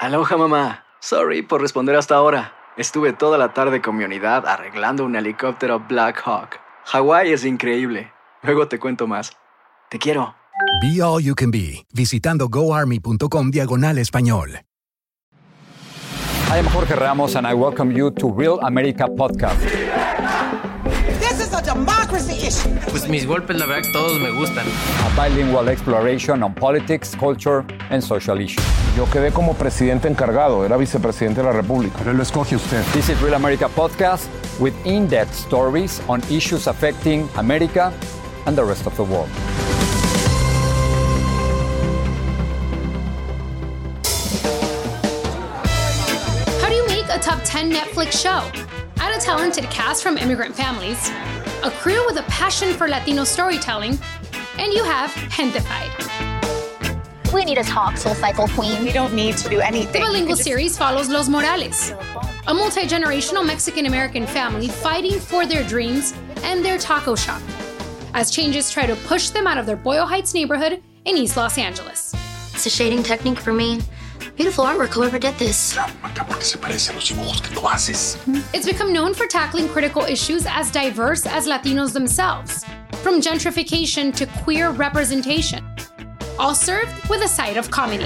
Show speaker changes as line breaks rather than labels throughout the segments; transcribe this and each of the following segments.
Aloha mamá. Sorry por responder hasta ahora. Estuve toda la tarde con mi unidad arreglando un helicóptero Black Hawk. Hawái es increíble. Luego te cuento más. Te quiero.
Be All You Can Be, visitando goarmy.com diagonal español.
I am Jorge Ramos and I welcome you to Real America Podcast.
This is a democracy issue.
Pues mis golpes, la verdad, todos me gustan.
A bilingual exploration on politics, culture and social issues.
Yo quedé como presidente encargado, era vicepresidente de la República.
Pero lo escoge usted.
This is Real America Podcast with in-depth stories on issues affecting America and the rest of the world.
How do you make a top 10 Netflix show? Add a talented cast from immigrant families, a crew with a passion for Latino storytelling, and you have Gentefied.
We need a talk soul cycle queen.
We don't need to do anything.
The
anything.
bilingual series follows Los Morales, a multi generational Mexican American family fighting for their dreams and their taco shop, as changes try to push them out of their Boyle Heights neighborhood in East Los Angeles.
It's a shading technique for me. Beautiful artwork, whoever did this. Hmm.
It's become known for tackling critical issues as diverse as Latinos themselves, from gentrification to queer representation, all served with a side of comedy.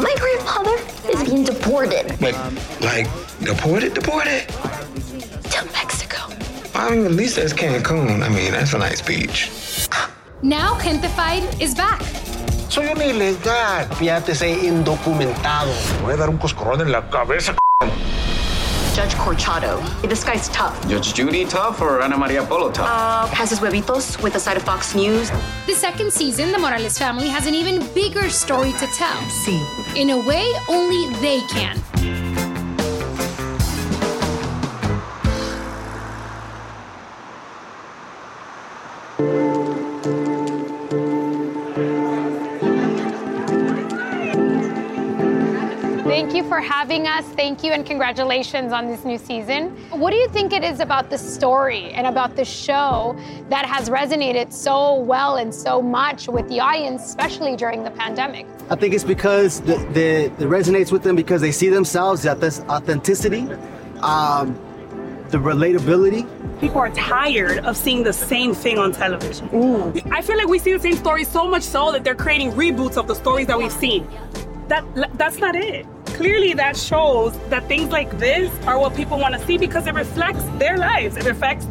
My grandfather is being deported
Like, like deported, deported.
to Mexico.
I mean, at least that's Cancun. I mean, that's a nice beach.
Now, Gentefied is back.
Soy un ilegal, fíjate, indocumentado. Voy a dar un coscorrón en la cabeza.
Judge Corchado. This guy's tough.
Judge Judy tough or Ana Maria Polo tough?
Uh, has his huevitos with a side of Fox News.
The second season, the Morales family has an even bigger story to tell.
See.
In a way, only they can.
For having us. Thank you and congratulations on this new season. What do you think it is about the story and about the show that has resonated so well and so much with the audience, especially during the pandemic?
I think it's because the, the, it resonates with them because they see themselves at this authenticity, um, the relatability.
People are tired of seeing the same thing on television. I feel like we see the same stories so much so that they're creating reboots of the stories that we've seen. That that's not it. Clearly, that shows that things like this are what people want to see because it reflects their lives. It reflects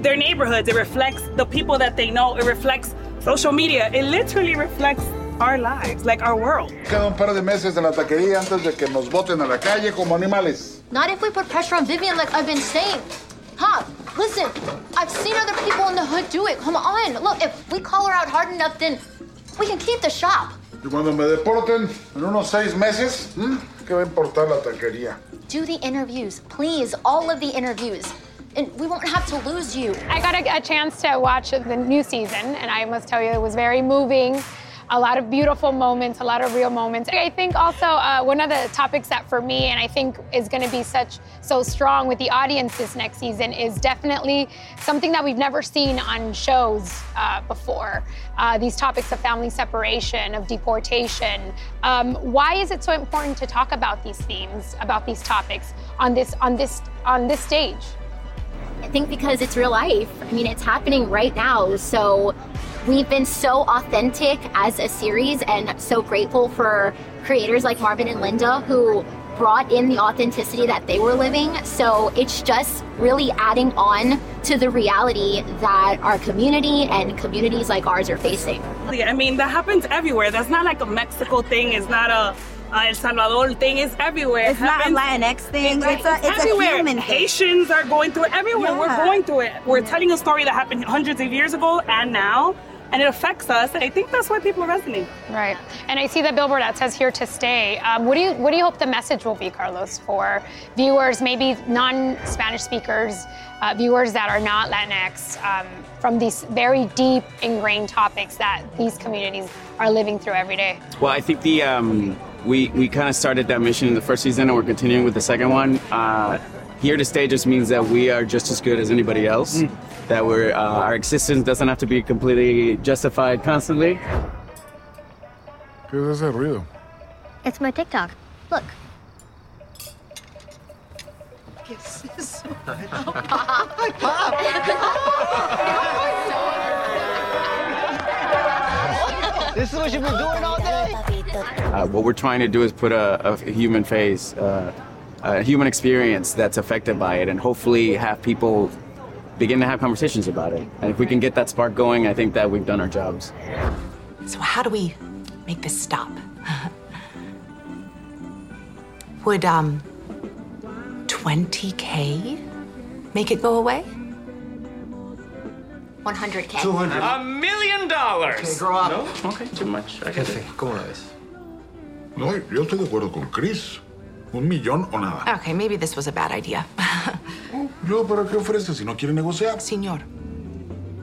their neighborhoods. It reflects the people that they know. It reflects social media. It literally reflects our lives, like our world.
Queda un par de meses en la taquería antes de que nos boten a la calle como animales.
Not if we put pressure on Vivian like I've been saying. Huh, listen, I've seen other people in the hood do it. Come on, look, if we call her out hard enough, then we can keep the shop.
Y cuando me deporten en unos seis meses. ¿qué va a importar la taquería?
Do the interviews, please, all of the interviews. And we won't have to lose you.
I got a, a chance to watch the new season, and I must tell you, it was very moving. A lot of beautiful moments, a lot of real moments. I think also uh, one of the topics that for me, and I think is going to be such so strong with the audience this next season, is definitely something that we've never seen on shows uh, before. Uh, these topics of family separation, of deportation. Um, why is it so important to talk about these themes, about these topics on this on this on this stage?
I think because it's real life. I mean, it's happening right now. So we've been so authentic as a series and so grateful for creators like Marvin and Linda who brought in the authenticity that they were living. So it's just really adding on to the reality that our community and communities like ours are facing.
I mean, that happens everywhere. That's not like a Mexico thing. It's not a, a El Salvador thing. It's everywhere.
It's not a Latinx thing. It's a- it's a
everywhere.
human thing.
Haitians are going through it. Everywhere. We're going through it. We're telling a story that happened hundreds of years ago and now. And it affects us. And I think that's why people resonate.
Right. And I see the billboard that says "Here to Stay." Um, what do you What do you hope the message will be, Carlos, for viewers, maybe non-Spanish speakers, uh, viewers that are not Latinx, um, from these very deep, ingrained topics that these communities are living through every day?
Well, I think the um, we we kind of started that mission in the first season, and we're continuing with the second one. Uh, here to stay just means that we are just as good as anybody else. Mm. That we're uh, our existence doesn't have to be completely justified constantly.
¿Qué es ese ruido?
It's my TikTok. Look.
¿Qué es eso?
This is what you've been doing all day?
Uh, what we're trying to do is put a, a human face, uh, a human experience that's affected by it, and hopefully have people begin to have conversations about it. And if we can get that spark going, I think that we've done our jobs.
So, how do we make this stop? Would um 20k make it go away?
100k.
200.
A million dollars.
Okay, grow up.
No? Okay, too much. I get
Jefe,
it.
¿cómo lo ves?
No, yo estoy de acuerdo con Chris. Un millón o nada.
Okay, maybe this was a bad idea.
¿Yo para qué ofrece si no quiere negociar?
Señor,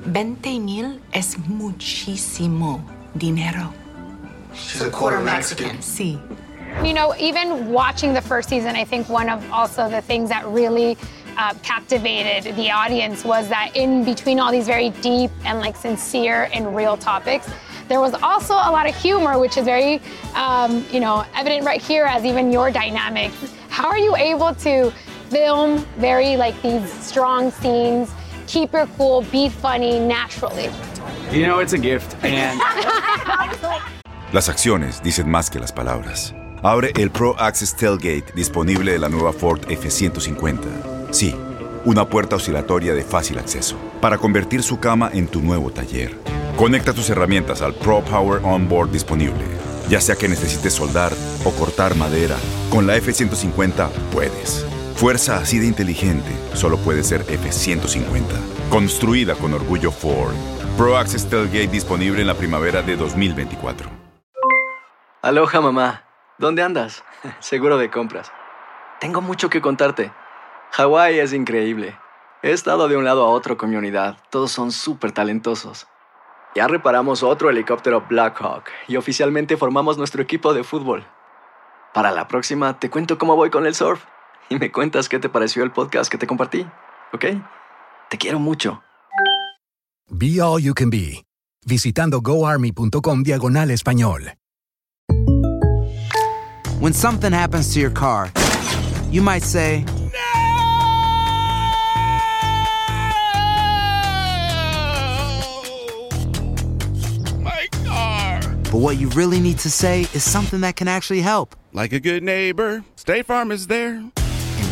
20 mil es muchísimo dinero.
She's a quarter Mexican.
Sí.
You know, even watching the first season, I think one of also the things that really uh, captivated the audience was that in between all these very deep and like sincere and real topics, there was also a lot of humor, which is very, um, you know, evident right here as even your dynamic. How are you able to film very like these strong scenes, keep your cool, be funny naturally?
You know, it's a gift, and
Las acciones dicen más que las palabras. Abre el Pro Access Tailgate disponible de la nueva Ford F-150. Sí, una puerta oscilatoria de fácil acceso para convertir su cama en tu nuevo taller. Conecta tus herramientas al Pro Power Onboard disponible. Ya sea que necesites soldar o cortar madera, con la F-150 puedes. Fuerza así de inteligente solo puede ser F-150. Construida con orgullo Ford. Pro Access Tailgate disponible en la primavera de 2024.
Aloha mamá, ¿dónde andas? Seguro de compras. Tengo mucho que contarte. Hawái es increíble. He estado de un lado a otro con mi unidad. Todos son súper talentosos. Ya reparamos otro helicóptero Blackhawk y oficialmente formamos nuestro equipo de fútbol. Para la próxima te cuento cómo voy con el surf y me cuentas qué te pareció el podcast que te compartí, ¿ok? Te quiero mucho.
Be All You Can Be, visitando goarmy.com diagonal español.
When something happens to your car, you might say,
My car.
but what you really need to say is something that can actually help.
Like a good neighbor, State Farm is there.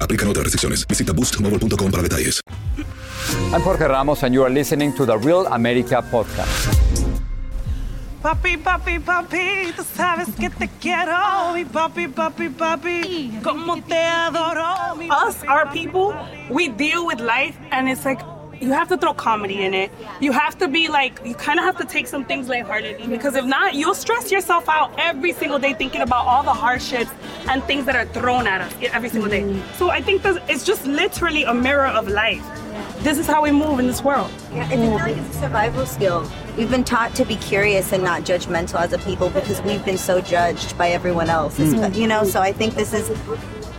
Aplican otras restricciones. Visita boostmobile.com para detalles.
I'm Jorge Ramos, and you are listening to the Real America podcast.
Papi, papi, papi, tú sabes que te quiero, mi papi, papi, papi, como te adoro. mi Us, our people, we deal with life, and it's like you have to throw comedy in it. You have to be like, you kind of have to take some things lightheartedly because if not, you'll stress yourself out every single day thinking about all the hardships and things that are thrown at us every single day. So I think that it's just literally a mirror of life. This is how we move in this world.
Yeah, I feel like it's a survival skill. We've been taught to be curious and not judgmental as a people because we've been so judged by everyone else.
Mm.
You know, so I think this is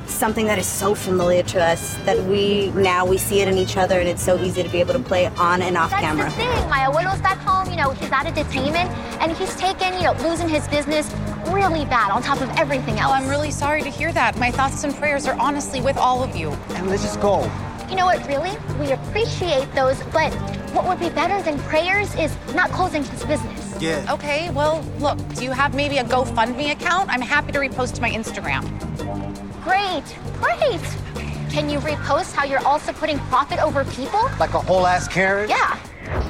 something that is so familiar to us that we now we see it in each other and it's so easy to be able to play on and off camera.
That's
camera.
the thing. My abuelo's back home, you know, he's out of detainment and he's taken, you know, losing his business really bad on top of everything oh, else.
Oh, I'm really sorry to hear that. My thoughts and prayers are honestly with all of you.
And let's just go.
You know what, really? We appreciate those, but what would be better than prayers is not closing this business.
Yeah.
Okay, well, look, do you have maybe a GoFundMe account? I'm happy to repost to my Instagram.
Great, great. Can you repost how you're also putting profit over people?
Like a whole ass Karen?
Yeah.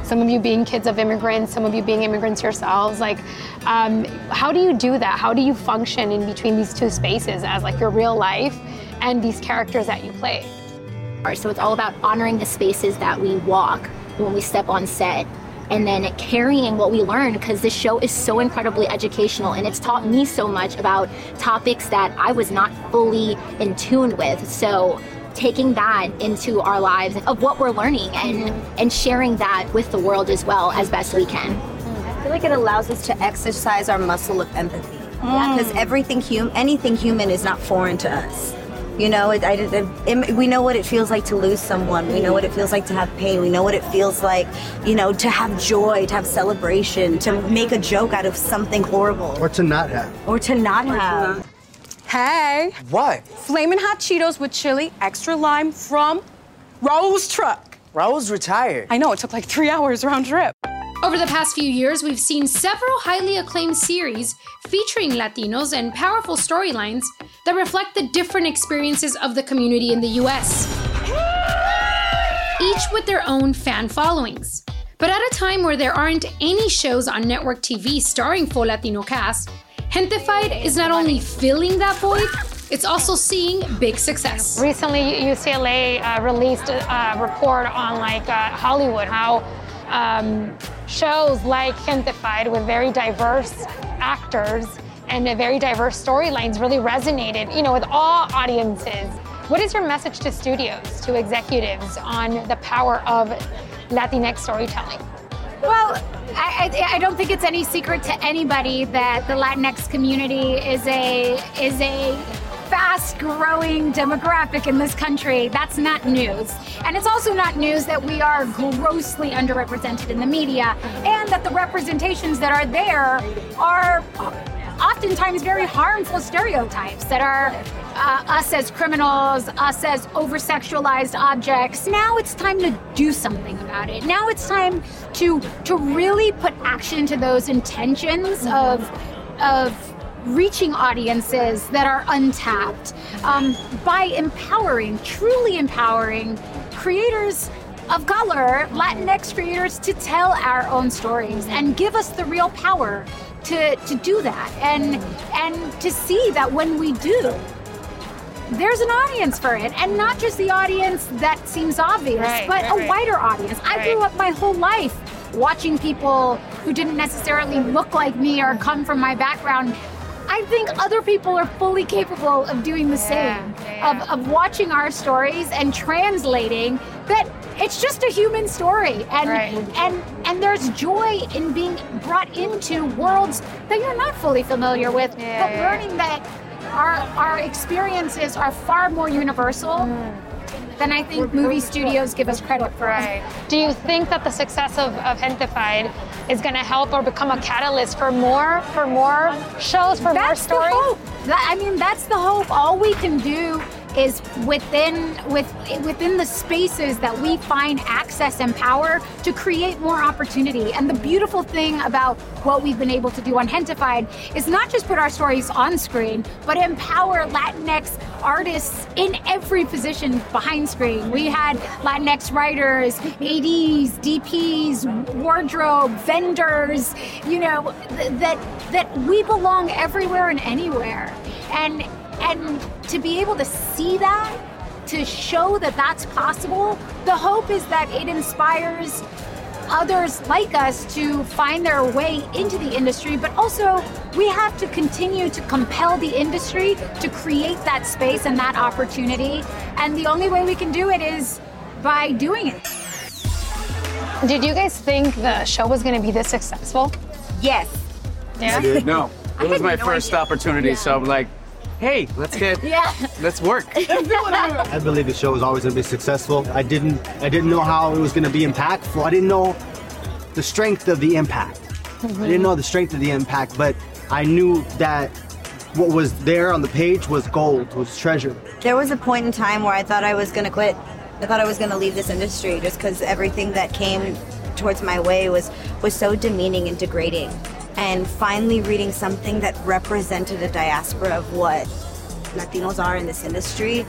Some of you being kids of immigrants, some of you being immigrants yourselves. Like, um, how do you do that? How do you function in between these two spaces as like your real life and these characters that you play?
So it's all about honoring the spaces that we walk when we step on set and then carrying what we learn because this show is so incredibly educational and it's taught me so much about topics that I was not fully in tune with. So taking that into our lives of what we're learning and and sharing that with the world as well as best we can.
I feel like it allows us to exercise our muscle of empathy. Yeah, because mm. everything hum, anything human is not foreign to us. You know, it, I, it, it, we know what it feels like to lose someone. We know what it feels like to have pain. We know what it feels like, you know, to have joy, to have celebration, to make a joke out of something horrible,
Or to not have.
or to not have.
Hey,
What?
flaming hot Cheetos with chili, extra lime from Rose Truck.
Rose retired.
I know it took like three hours round trip.
Over the past few years, we've seen several highly acclaimed series featuring Latinos and powerful storylines that reflect the different experiences of the community in the US. Each with their own fan followings. But at a time where there aren't any shows on network TV starring full Latino cast, Gentefied is not only filling that void, it's also seeing big success.
Recently, UCLA uh, released a, a report on like uh, Hollywood, how um, shows like Gentefied with very diverse actors and a very diverse storylines really resonated, you know, with all audiences. What is your message to studios, to executives on the power of Latinx storytelling?
Well, I, I don't think it's any secret to anybody that the Latinx community is a is a fast growing demographic in this country. That's not news. And it's also not news that we are grossly underrepresented in the media and that the representations that are there are oftentimes very harmful stereotypes that are uh, us as criminals, us as over sexualized objects. Now it's time to do something about it. Now it's time to to really put action to those intentions of of reaching audiences that are untapped um, by empowering, truly empowering creators of color, Latinx creators to tell our own stories and give us the real power to, to do that and and to see that when we do, there's an audience for it, and not just the audience that seems obvious,
Right,
but
right,
a
right.
wider audience. I grew up my whole life watching people who didn't necessarily look like me or come from my background. I think other people are fully capable of doing the same, Of, of watching our stories and translating that it's just a human story. And and and there's joy in being brought into worlds that you're not fully familiar with but
yeah.
learning that our our experiences are far more universal mm. Than I think movie studios give us credit for.
Right. Do you think that the success of, of Gentefied is going to help or become a catalyst for more, for more shows, for more
That's the
stories?
hope. That- I mean, that's the hope. All we can do is within with within the spaces that we find access and power to create more opportunity. And the beautiful thing about what we've been able to do on Gentefied is not just put our stories on screen, but empower Latinx artists in every position behind screen. We had Latinx writers, ADs, DPs, wardrobe, vendors, you know, th- that that we belong everywhere and anywhere. And and to be able to see that, to show that that's possible, the hope is that it inspires others like us to find their way into the industry, but also we have to continue to compel the industry to create that space and that opportunity. And the only way we can do it is by doing it.
Did you guys think the show was going to be this successful?
Yes.
Yeah.
No, it was my
no
first
idea.
opportunity, so I'm like, hey, let's get,
Yeah.
let's work.
I believe the show was always going to be successful. I didn't. I didn't know how it was going to be impactful. I didn't know the strength of the impact. I didn't know the strength of the impact, but I knew that what was there on the page was gold, was treasure.
There was a point in time where I thought I was going to quit. I thought I was going to leave this industry just because everything that came towards my way was was so demeaning and degrading. And finally reading something that represented a diaspora of what Latinos are in this industry,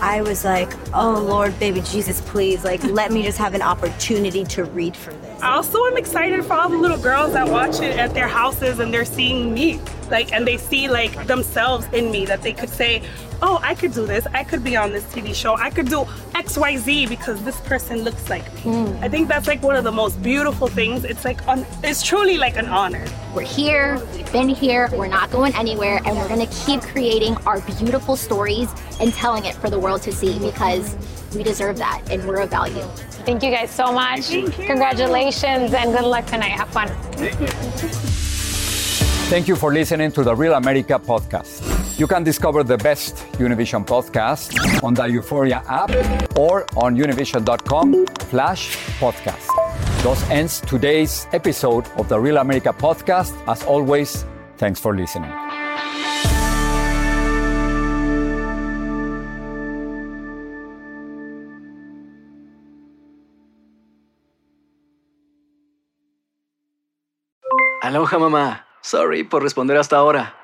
I was like, oh Lord, baby Jesus, please, like let me just have an opportunity to read for this.
Also, I also am excited for all the little girls that watch it at their houses and they're seeing me. Like and they see like themselves in me that they could say, Oh, I could do this. I could be on this TV show. I could do XYZ because this person looks like me. Hmm. I think that's like one of the most beautiful things. It's like un- it's truly like an honor.
We're here, we've been here, we're not going anywhere, and we're gonna keep creating our beautiful stories and telling it for the world to see because we deserve that and we're of value.
Thank you guys so much. Congratulations and good luck tonight. Have fun.
Thank you for listening to the Real America podcast. You can discover the best Univision podcast on the Uforia app or on univision.com slash podcast. Thus ends today's episode of the Real America podcast. As always, thanks for listening.
Aloha mamá. Sorry por responder hasta ahora.